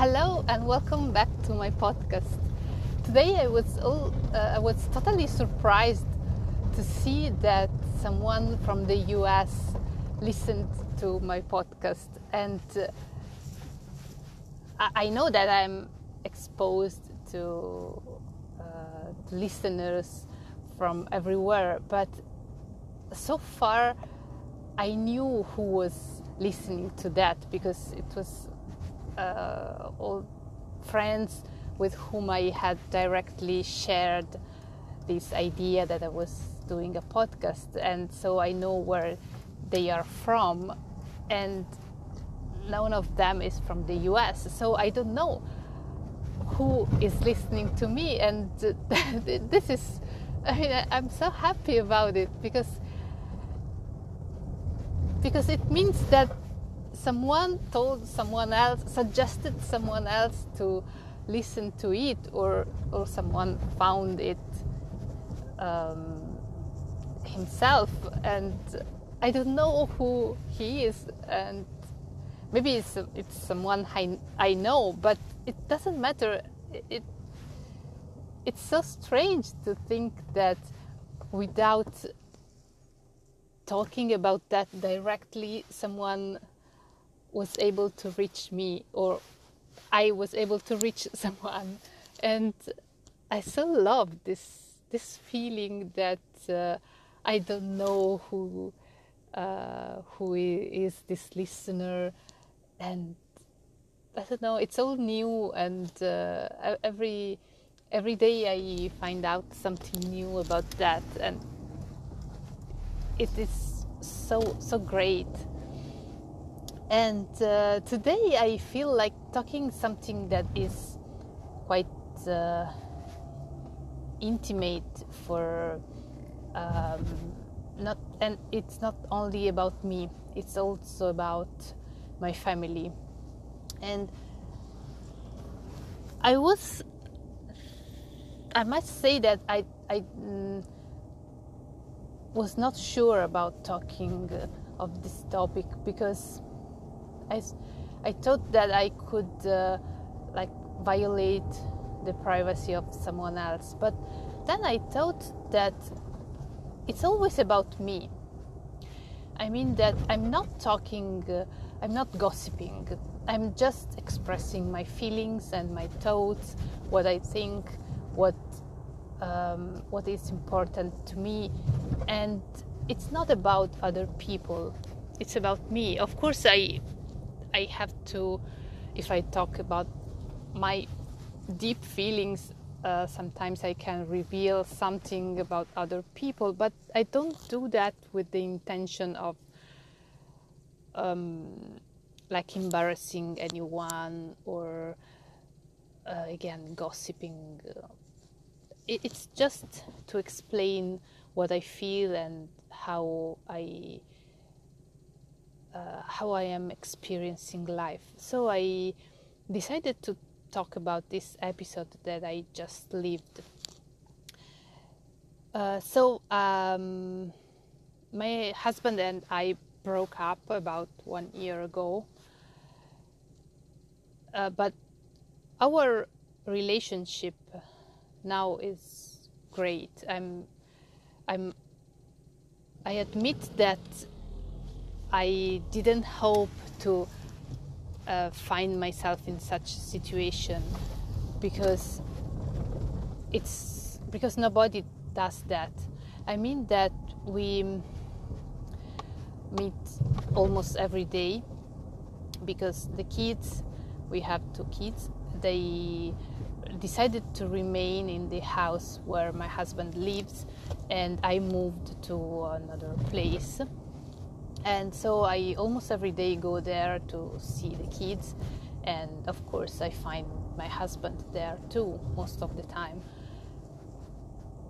Hello and welcome back to my podcast. Today I was all, uh, I was totally surprised to see that someone from the US listened to my podcast, and uh, I, I know that I'm exposed to, uh, to listeners from everywhere, but so far I knew who was listening to that because it was Uh, all friends with whom I had directly shared this idea that I was doing a podcast, and so I know where they are from, and none of them is from the US, so I don't know who is listening to me, and this is, I mean, I'm so happy about it because because it means that someone told someone else, suggested someone else to listen to it, or or someone found it um, himself, and I don't know who he is, and maybe it's it's someone I I know, but it doesn't matter. It it's so strange to think that without talking about that directly, someone was able to reach me, or I was able to reach someone, and I so love this this feeling that uh, I don't know who uh, who is this listener, and I don't know. It's all new, and uh, every every day I find out something new about that, and it is so so great. And uh, today I feel like talking something that is quite uh, intimate for um, not, and it's not only about me. It's also about my family. And I was, I must say that I I mm, was not sure about talking of this topic because I, I thought that I could uh, like violate the privacy of someone else. But then I thought that it's always about me. I mean that I'm not talking, uh, I'm not gossiping. I'm just expressing my feelings and my thoughts, what I think, what um, what is important to me, and it's not about other people. It's about me. Of course, I I have to, if I talk about my deep feelings, uh, sometimes I can reveal something about other people, but I don't do that with the intention of um, like embarrassing anyone or uh, again gossiping. It, it's just to explain what I feel and how I uh, how I am experiencing life. So I decided to talk about this episode that I just lived. Uh, so um, my husband and I broke up about one year ago, uh, but our relationship now is great. I'm, I'm, I admit that I didn't hope to uh, find myself in such a situation because it's because nobody does that. I mean that we meet almost every day because the kids we have two kids they decided to remain in the house where my husband lives and I moved to another place and so I almost every day go there to see the kids, and of course I find my husband there too most of the time.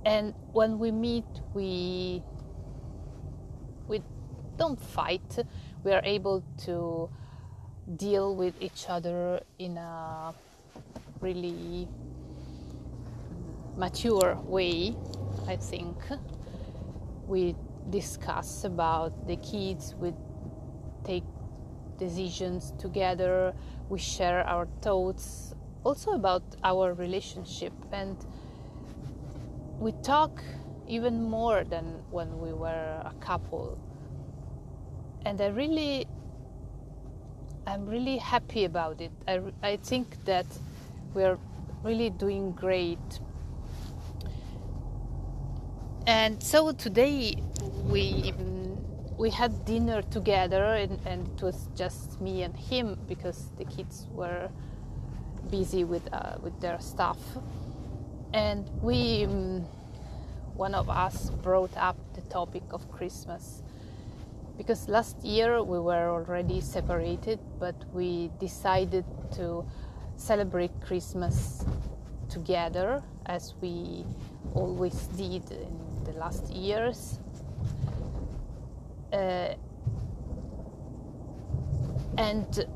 And when we meet, we we don't fight. We are able to deal with each other in a really mature way. I think we discuss about the kids we take decisions together. We share our thoughts, also about our relationship, and we talk even more than when we were a couple. And I really, I'm really happy about it. I, I think that we're really doing great. And so today we we had dinner together, and, and it was just me and him because the kids were busy with uh, with their stuff. And we, um, one of us, brought up the topic of Christmas because last year we were already separated, but we decided to celebrate Christmas together as we always did in the last years uh, and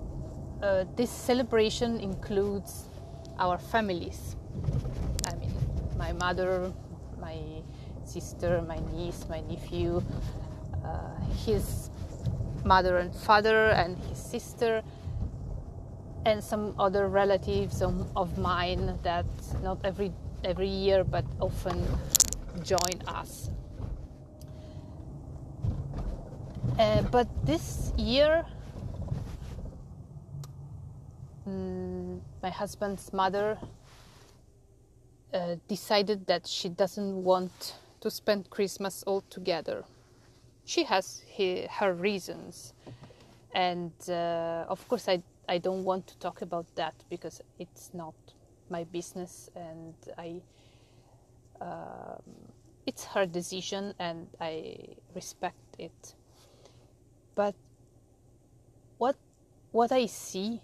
uh, this celebration includes our families. I mean, my mother, my sister, my niece, my nephew, uh, his mother and father, and his sister, and some other relatives of, of mine that not every every year but often join us Uh, but this year, mm, my husband's mother uh, decided that she doesn't want to spend Christmas all together. She has he, her reasons, and uh, of course, I I don't want to talk about that because it's not my business, and I. Um, it's her decision, and I respect it. But what what I see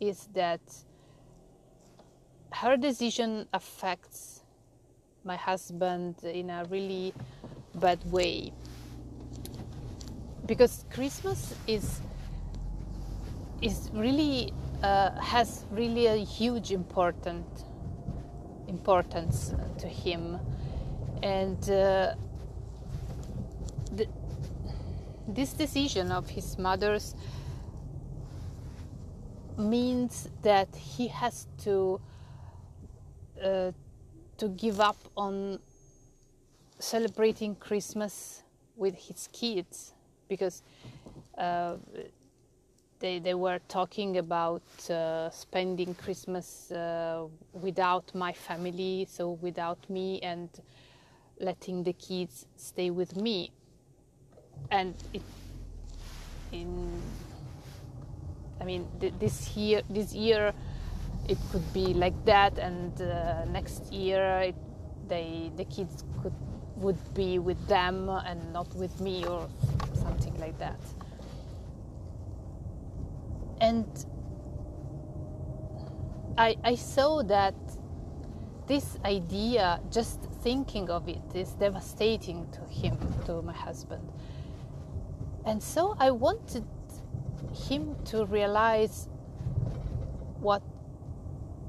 is that her decision affects my husband in a really bad way because Christmas is is really uh, has really a huge important importance to him. And uh, this decision of his mother's means that he has to uh, to give up on celebrating Christmas with his kids because uh, they they were talking about uh, spending Christmas uh, without my family, so without me, and letting the kids stay with me. And it, in I mean th- this year this year it could be like that and uh, next year it, they the kids could would be with them and not with me or something like that and I, I saw that this idea just thinking of it is devastating to him to my husband. And so I wanted him to realize what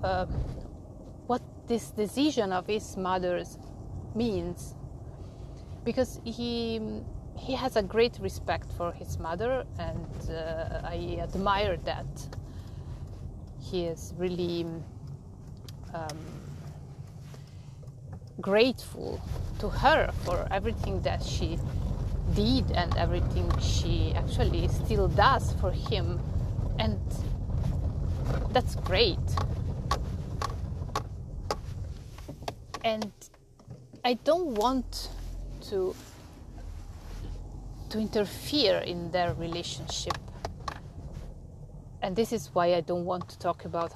uh, what this decision of his mother's means, because he he has a great respect for his mother, and uh, I admire that. He is really um, grateful to her for everything that she did and everything she actually still does for him and that's great and i don't want to to interfere in their relationship. And this is why i don't want to talk about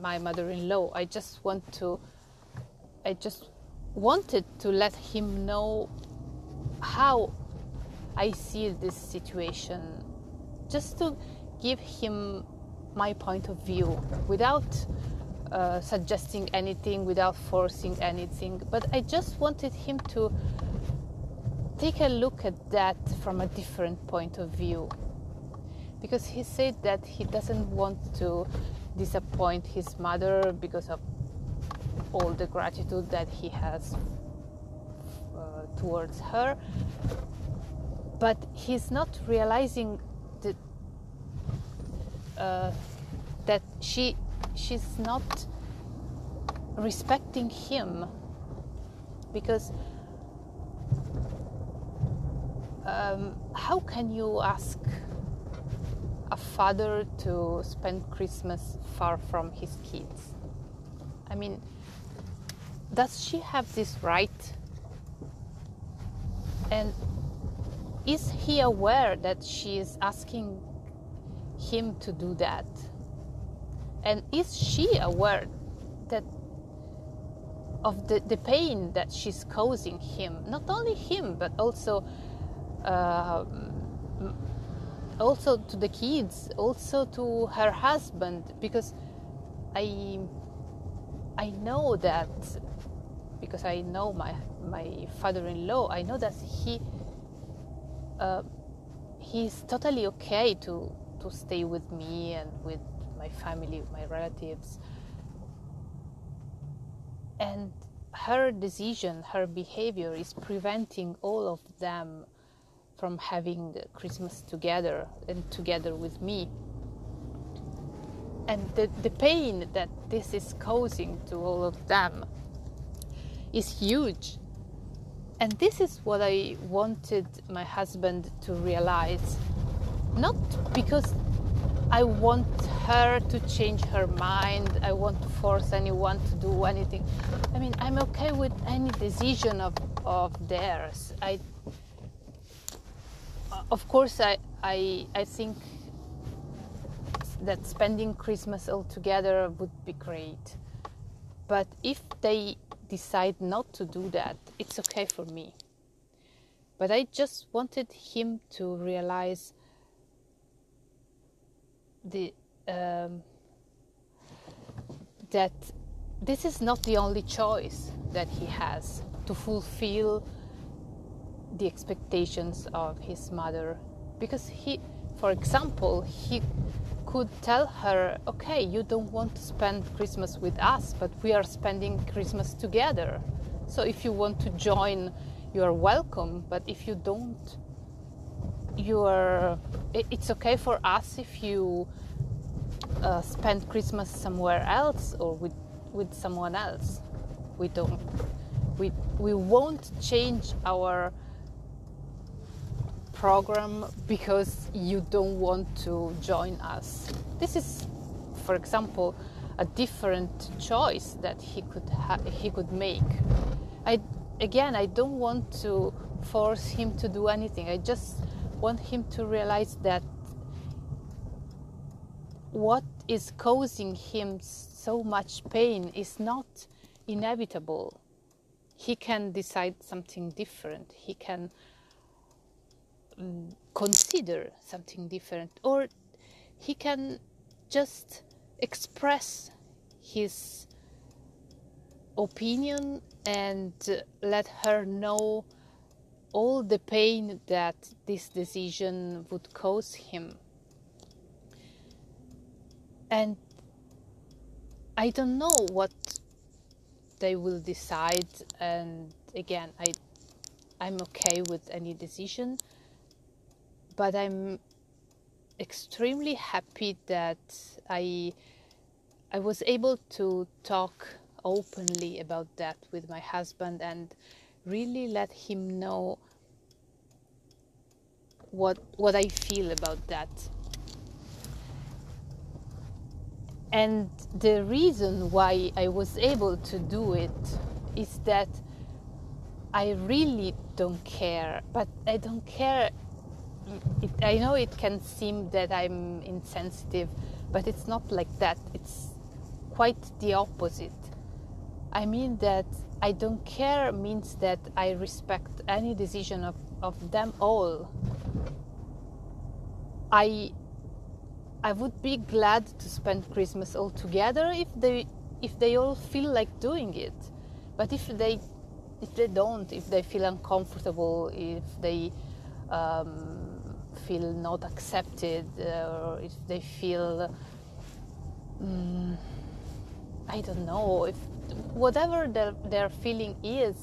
my mother-in-law. I just want to i just wanted to let him know how I see this situation. Just to give him my point of view without uh, suggesting anything, without forcing anything. But I just wanted him to take a look at that from a different point of view. Because he said that he doesn't want to disappoint his mother because of all the gratitude that he has uh, towards her but he's not realizing the uh, that she she's not respecting him because um, how can you ask a father to spend Christmas far from his kids? I mean, does she have this right? And is he aware that she is asking him to do that? And is she aware that of the, the pain that she's causing him, not only him, but also uh, also to the kids, also to her husband, because I I know that because I know my my father-in-law, I know that he uh, he's totally okay to to stay with me and with my family, my relatives. And her decision, her behavior is preventing all of them from having Christmas together and together with me. And the, the pain that this is causing to all of them is huge. And this is what I wanted my husband to realize. Not because I want her to change her mind, I want to force anyone to do anything. I mean, I'm okay with any decision of, of theirs. I, of course, I, I, I think that spending Christmas all together would be great. But if they decide not to do that, it's okay for me. But I just wanted him to realize the um, that this is not the only choice that he has to fulfill the expectations of his mother because he for example he could tell her, okay, you don't want to spend Christmas with us, but we are spending Christmas together. So if you want to join, you are welcome. But if you don't, you are. It's okay for us if you uh, spend Christmas somewhere else or with with someone else. We don't. We we won't change our program because you don't want to join us. This is, for example, a different choice that he could ha- he could make. I again, I don't want to force him to do anything. I just want him to realize that what is causing him so much pain is not inevitable. He can decide something different. He can consider something different or he can just express his opinion and let her know all the pain that this decision would cause him. And i don't know what they will decide and again i i'm okay with any decision but I'm extremely happy that I I was able to talk openly about that with my husband and really let him know what what I feel about that. And the reason why I was able to do it is that I really don't care, but I don't care it, I know it can seem that I'm insensitive, but it's not like that. It's quite the opposite. I mean that I don't care means that I respect any decision of, of them all. I I would be glad to spend Christmas all together if they if they all feel like doing it. But if they if they don't, if they feel uncomfortable, if they um, feel not accepted uh, or if they feel um, I don't know if whatever their, their feeling is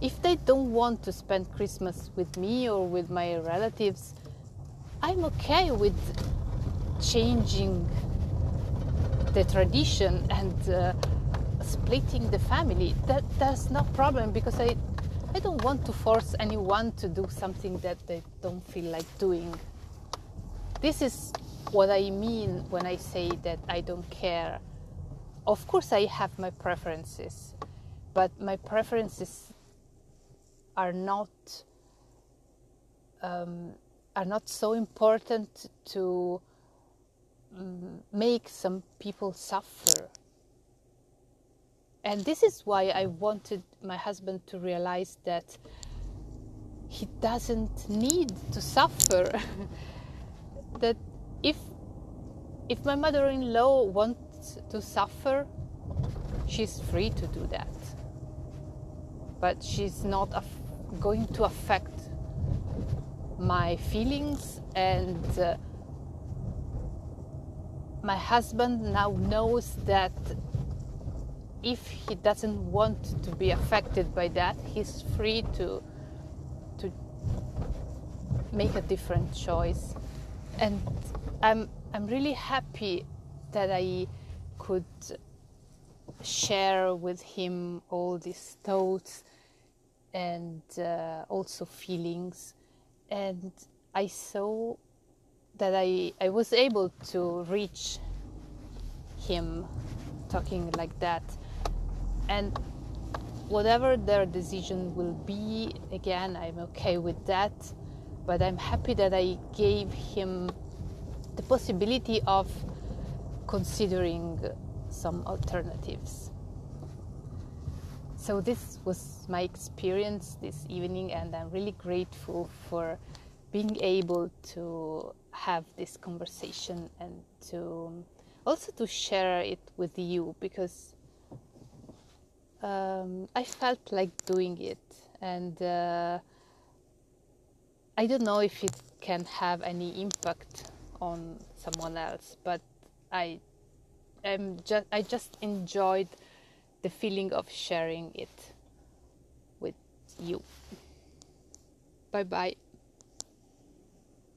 if they don't want to spend Christmas with me or with my relatives I'm okay with changing the tradition and uh, splitting the family. That that's no problem because I I don't want to force anyone to do something that they don't feel like doing. This is what I mean when I say that I don't care. Of course, I have my preferences, but my preferences are not um, are not so important to um, make some people suffer. And this is why I wanted my husband to realize that he doesn't need to suffer. that if if my mother-in-law wants to suffer, she's free to do that. But she's not af- going to affect my feelings and uh, my husband now knows that if he doesn't want to be affected by that he's free to to make a different choice and i'm i'm really happy that i could share with him all these thoughts and uh, also feelings and i saw that I, I was able to reach him talking like that. And whatever their decision will be, again, I'm okay with that. But I'm happy that I gave him the possibility of considering some alternatives. So, this was my experience this evening, and I'm really grateful for being able to have this conversation and to also to share it with you because um, I felt like doing it and uh, I don't know if it can have any impact on someone else but I am just I just enjoyed the feeling of sharing it with you. Bye bye